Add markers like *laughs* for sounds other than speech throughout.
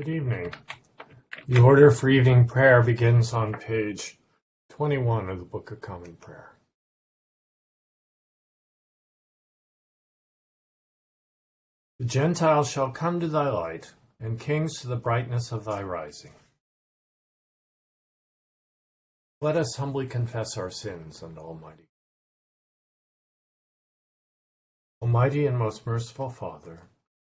Good evening. The order for evening prayer begins on page 21 of the Book of Common Prayer. The Gentiles shall come to thy light, and kings to the brightness of thy rising. Let us humbly confess our sins unto Almighty. Almighty and most merciful Father,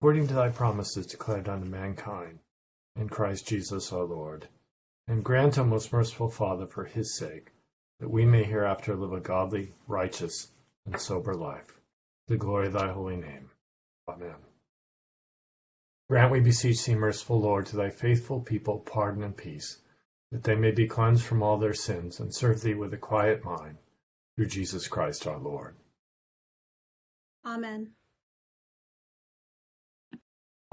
according to thy promises declared unto mankind, in Christ Jesus our Lord. And grant, O most merciful Father, for his sake, that we may hereafter live a godly, righteous, and sober life. The glory of thy holy name. Amen. Grant, we beseech thee, merciful Lord, to thy faithful people pardon and peace, that they may be cleansed from all their sins and serve thee with a quiet mind, through Jesus Christ our Lord. Amen.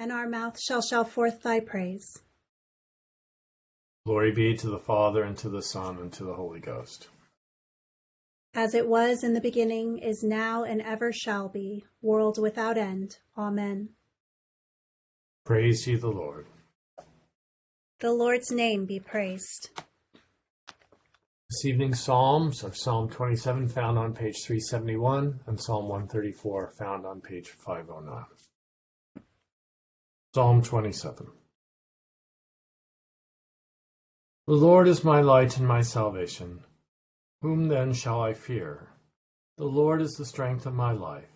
And our mouth shall shout forth thy praise. Glory be to the Father, and to the Son, and to the Holy Ghost as it was in the beginning, is now, and ever shall be, world without end. Amen. Praise ye the Lord. The Lord's name be praised. This evening's Psalms are Psalm 27 found on page 371 and Psalm 134 found on page 509. Psalm 27 The Lord is my light and my salvation. Whom then shall I fear? The Lord is the strength of my life.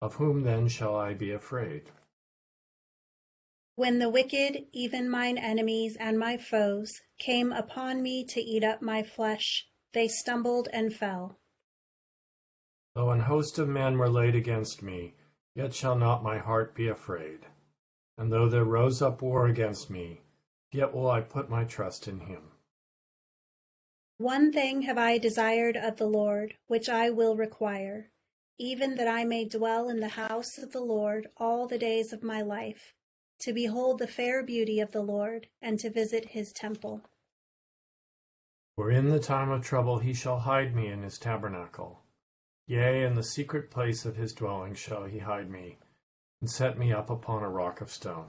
Of whom then shall I be afraid? When the wicked, even mine enemies and my foes, came upon me to eat up my flesh, they stumbled and fell. Though an host of men were laid against me, yet shall not my heart be afraid. And though there rose up war against me, yet will I put my trust in him. One thing have I desired of the Lord, which I will require, even that I may dwell in the house of the Lord all the days of my life, to behold the fair beauty of the Lord, and to visit his temple. For in the time of trouble he shall hide me in his tabernacle. Yea, in the secret place of his dwelling shall he hide me, and set me up upon a rock of stone.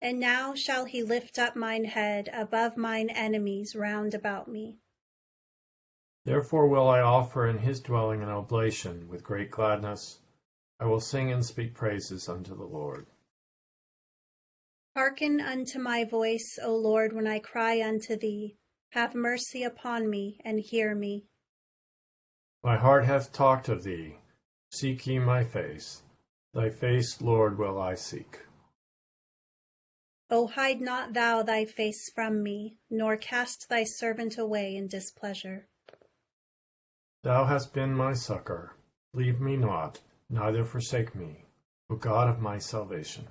And now shall he lift up mine head above mine enemies round about me. Therefore will I offer in his dwelling an oblation with great gladness. I will sing and speak praises unto the Lord. Hearken unto my voice, O Lord, when I cry unto thee. Have mercy upon me, and hear me. My heart hath talked of thee. Seek ye my face. Thy face, Lord, will I seek. O hide not thou thy face from me, nor cast thy servant away in displeasure. Thou hast been my succor. Leave me not, neither forsake me, O God of my salvation.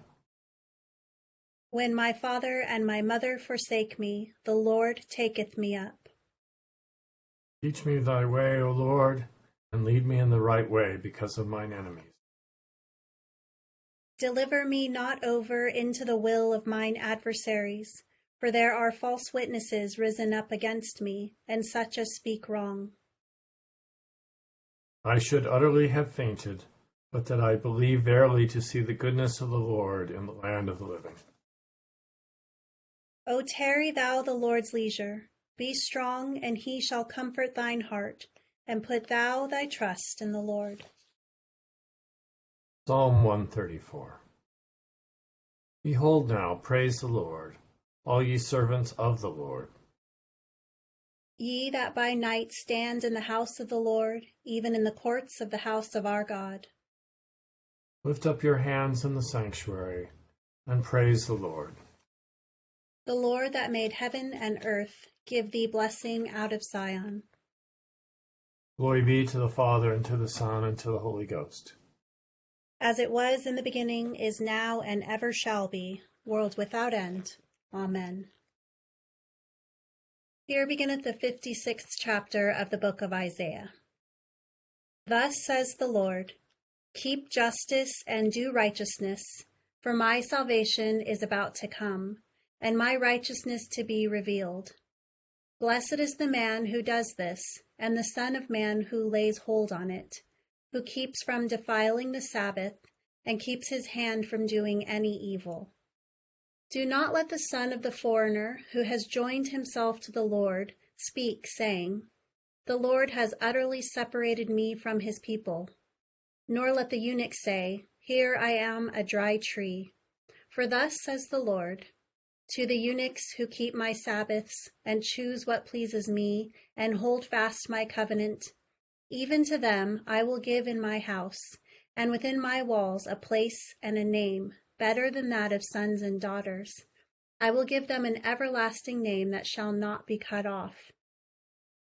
When my father and my mother forsake me, the Lord taketh me up. Teach me thy way, O Lord, and lead me in the right way because of mine enemies. Deliver me not over into the will of mine adversaries, for there are false witnesses risen up against me, and such as speak wrong. I should utterly have fainted, but that I believe verily to see the goodness of the Lord in the land of the living. O tarry thou the Lord's leisure. Be strong, and he shall comfort thine heart, and put thou thy trust in the Lord. Psalm hmm. 134 Behold now, praise the Lord, all ye servants of the Lord. Ye that by night stand in the house of the Lord, even in the courts of the house of our God. Lift up your hands in the sanctuary, and praise the Lord. The Lord that made heaven and earth, give thee blessing out of Zion. Glory be to the Father, and to the Son, and to the Holy Ghost. As it was in the beginning, is now, and ever shall be, world without end. Amen. Here beginneth the fifty sixth chapter of the book of Isaiah. Thus says the Lord Keep justice and do righteousness, for my salvation is about to come, and my righteousness to be revealed. Blessed is the man who does this, and the Son of Man who lays hold on it who keeps from defiling the Sabbath and keeps his hand from doing any evil. Do not let the son of the foreigner who has joined himself to the Lord speak, saying, The Lord has utterly separated me from his people. Nor let the eunuch say, Here I am a dry tree. For thus says the Lord, To the eunuchs who keep my Sabbaths, and choose what pleases me, and hold fast my covenant, even to them I will give in my house, and within my walls a place and a name better than that of sons and daughters. I will give them an everlasting name that shall not be cut off.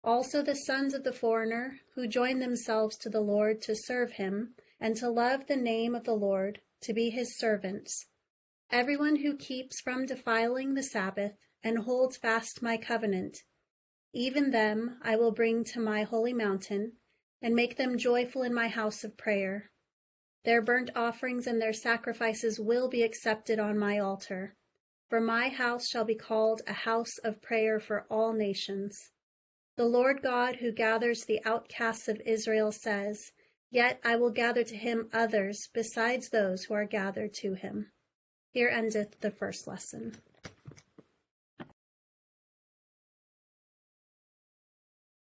Also the sons of the foreigner, who join themselves to the Lord to serve him, and to love the name of the Lord, to be his servants. Everyone who keeps from defiling the Sabbath, and holds fast my covenant, even them I will bring to my holy mountain, and make them joyful in my house of prayer. Their burnt offerings and their sacrifices will be accepted on my altar. For my house shall be called a house of prayer for all nations. The Lord God who gathers the outcasts of Israel says, Yet I will gather to him others besides those who are gathered to him. Here endeth the first lesson.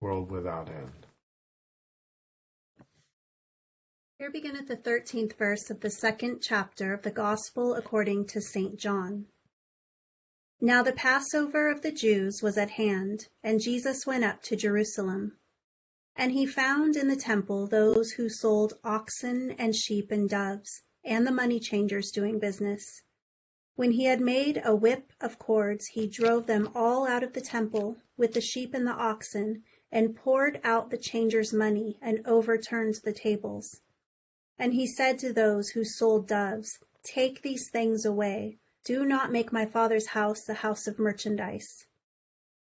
world without end. Here beginneth the thirteenth verse of the second chapter of the Gospel according to St. John. Now the Passover of the Jews was at hand, and Jesus went up to Jerusalem. And he found in the temple those who sold oxen and sheep and doves, and the money changers doing business. When he had made a whip of cords, he drove them all out of the temple with the sheep and the oxen, and poured out the changers' money, and overturned the tables. And he said to those who sold doves, Take these things away. Do not make my father's house a house of merchandise.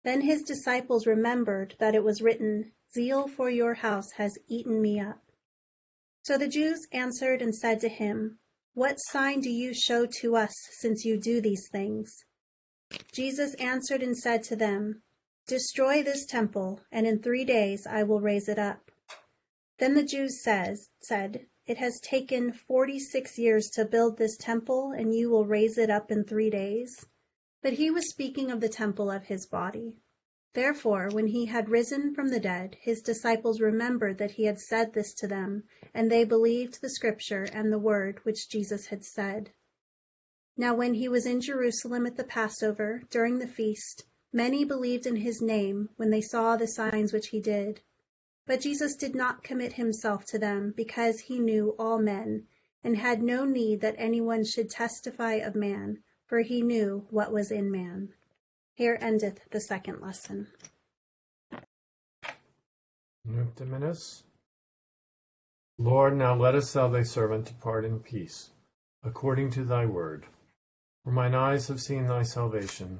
Then his disciples remembered that it was written, Zeal for your house has eaten me up. So the Jews answered and said to him, What sign do you show to us since you do these things? Jesus answered and said to them, Destroy this temple, and in three days I will raise it up. Then the Jews says, said, It has taken forty six years to build this temple, and you will raise it up in three days. But he was speaking of the temple of his body. Therefore, when he had risen from the dead, his disciples remembered that he had said this to them, and they believed the scripture and the word which Jesus had said. Now, when he was in Jerusalem at the Passover, during the feast, Many believed in his name when they saw the signs which he did. But Jesus did not commit himself to them because he knew all men and had no need that anyone should testify of man, for he knew what was in man. Here endeth the second lesson. Nunc Dimittis. Lord, now lettest thou thy servant depart in peace, according to thy word. For mine eyes have seen thy salvation,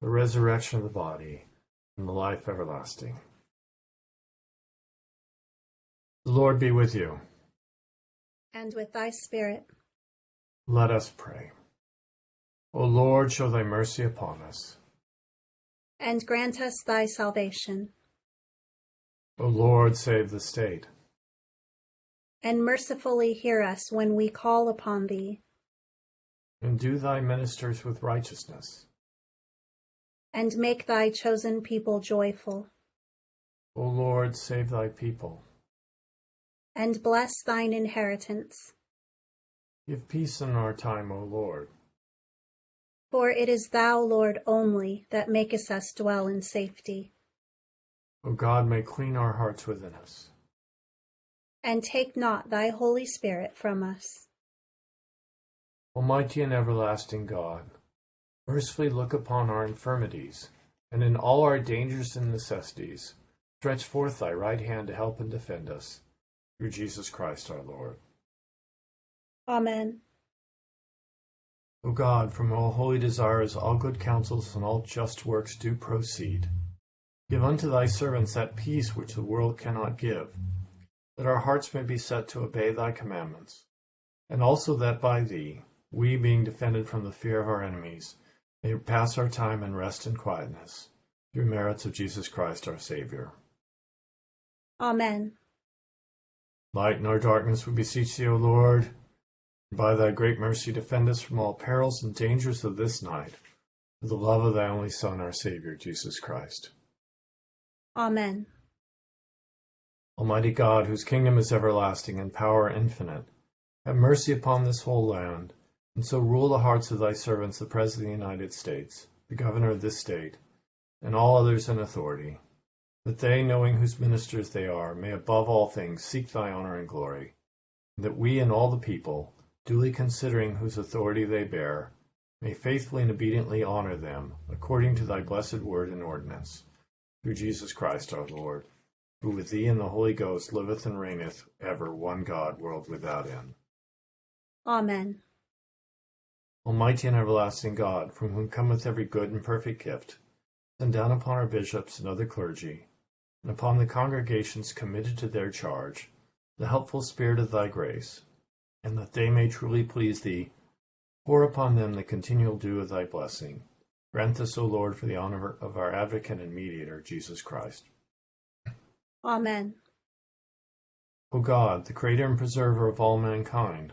the resurrection of the body, and the life everlasting. The Lord be with you. And with thy spirit. Let us pray. O Lord, show thy mercy upon us. And grant us thy salvation. O Lord, save the state. And mercifully hear us when we call upon thee. And do thy ministers with righteousness. And make thy chosen people joyful. O Lord, save thy people. And bless thine inheritance. Give peace in our time, O Lord. For it is thou, Lord, only that makest us dwell in safety. O God, may clean our hearts within us. And take not thy Holy Spirit from us. Almighty and everlasting God, mercifully look upon our infirmities, and in all our dangers and necessities, stretch forth thy right hand to help and defend us. Through Jesus Christ our Lord. Amen. O God, from all holy desires, all good counsels, and all just works do proceed. Give unto thy servants that peace which the world cannot give, that our hearts may be set to obey thy commandments, and also that by thee, we, being defended from the fear of our enemies, may pass our time in rest and quietness, through merits of Jesus Christ our Saviour. Amen. Lighten our darkness, we beseech thee, O Lord. And by thy great mercy defend us from all perils and dangers of this night, for the love of thy only Son, our Saviour, Jesus Christ. Amen. Almighty God, whose kingdom is everlasting and power infinite, have mercy upon this whole land, and so rule the hearts of thy servants, the President of the United States, the Governor of this state, and all others in authority, that they, knowing whose ministers they are, may above all things seek thy honor and glory, and that we and all the people, duly considering whose authority they bear, may faithfully and obediently honor them, according to thy blessed word and ordinance, through Jesus Christ our Lord, who with thee and the Holy Ghost liveth and reigneth ever one God, world without end. Amen. Almighty and everlasting God, from whom cometh every good and perfect gift, send down upon our bishops and other clergy, and upon the congregations committed to their charge, the helpful spirit of thy grace, and that they may truly please thee, pour upon them the continual dew of thy blessing. Grant this, O Lord, for the honor of our advocate and mediator, Jesus Christ. Amen. O God, the creator and preserver of all mankind,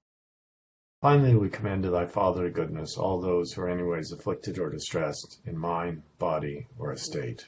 Finally, we commend to thy fatherly goodness all those who are anyways afflicted or distressed in mind, body, or estate.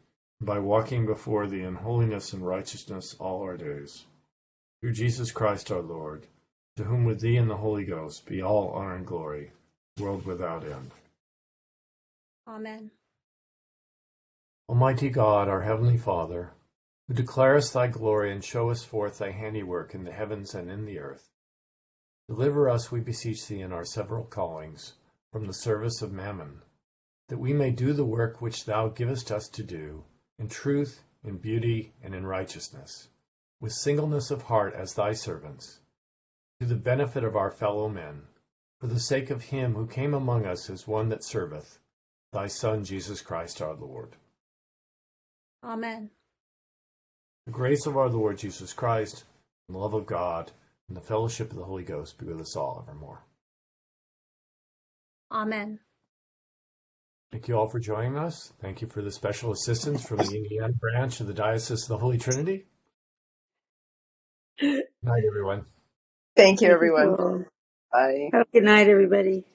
by walking before thee in holiness and righteousness all our days. Through Jesus Christ our Lord, to whom with thee and the Holy Ghost be all honor and glory, world without end. Amen. Almighty God, our heavenly Father, who declarest thy glory and showest forth thy handiwork in the heavens and in the earth, deliver us, we beseech thee, in our several callings from the service of mammon, that we may do the work which thou givest us to do in truth, in beauty, and in righteousness, with singleness of heart as thy servants, to the benefit of our fellow men, for the sake of him who came among us as one that serveth, thy Son, Jesus Christ our Lord. Amen. The grace of our Lord Jesus Christ, and the love of God, and the fellowship of the Holy Ghost be with us all evermore. Amen. Thank you all for joining us. Thank you for the special assistance from the Indiana branch of the Diocese of the Holy Trinity. *laughs* Good night, everyone. Thank you, everyone. Bye. Have a good night, everybody.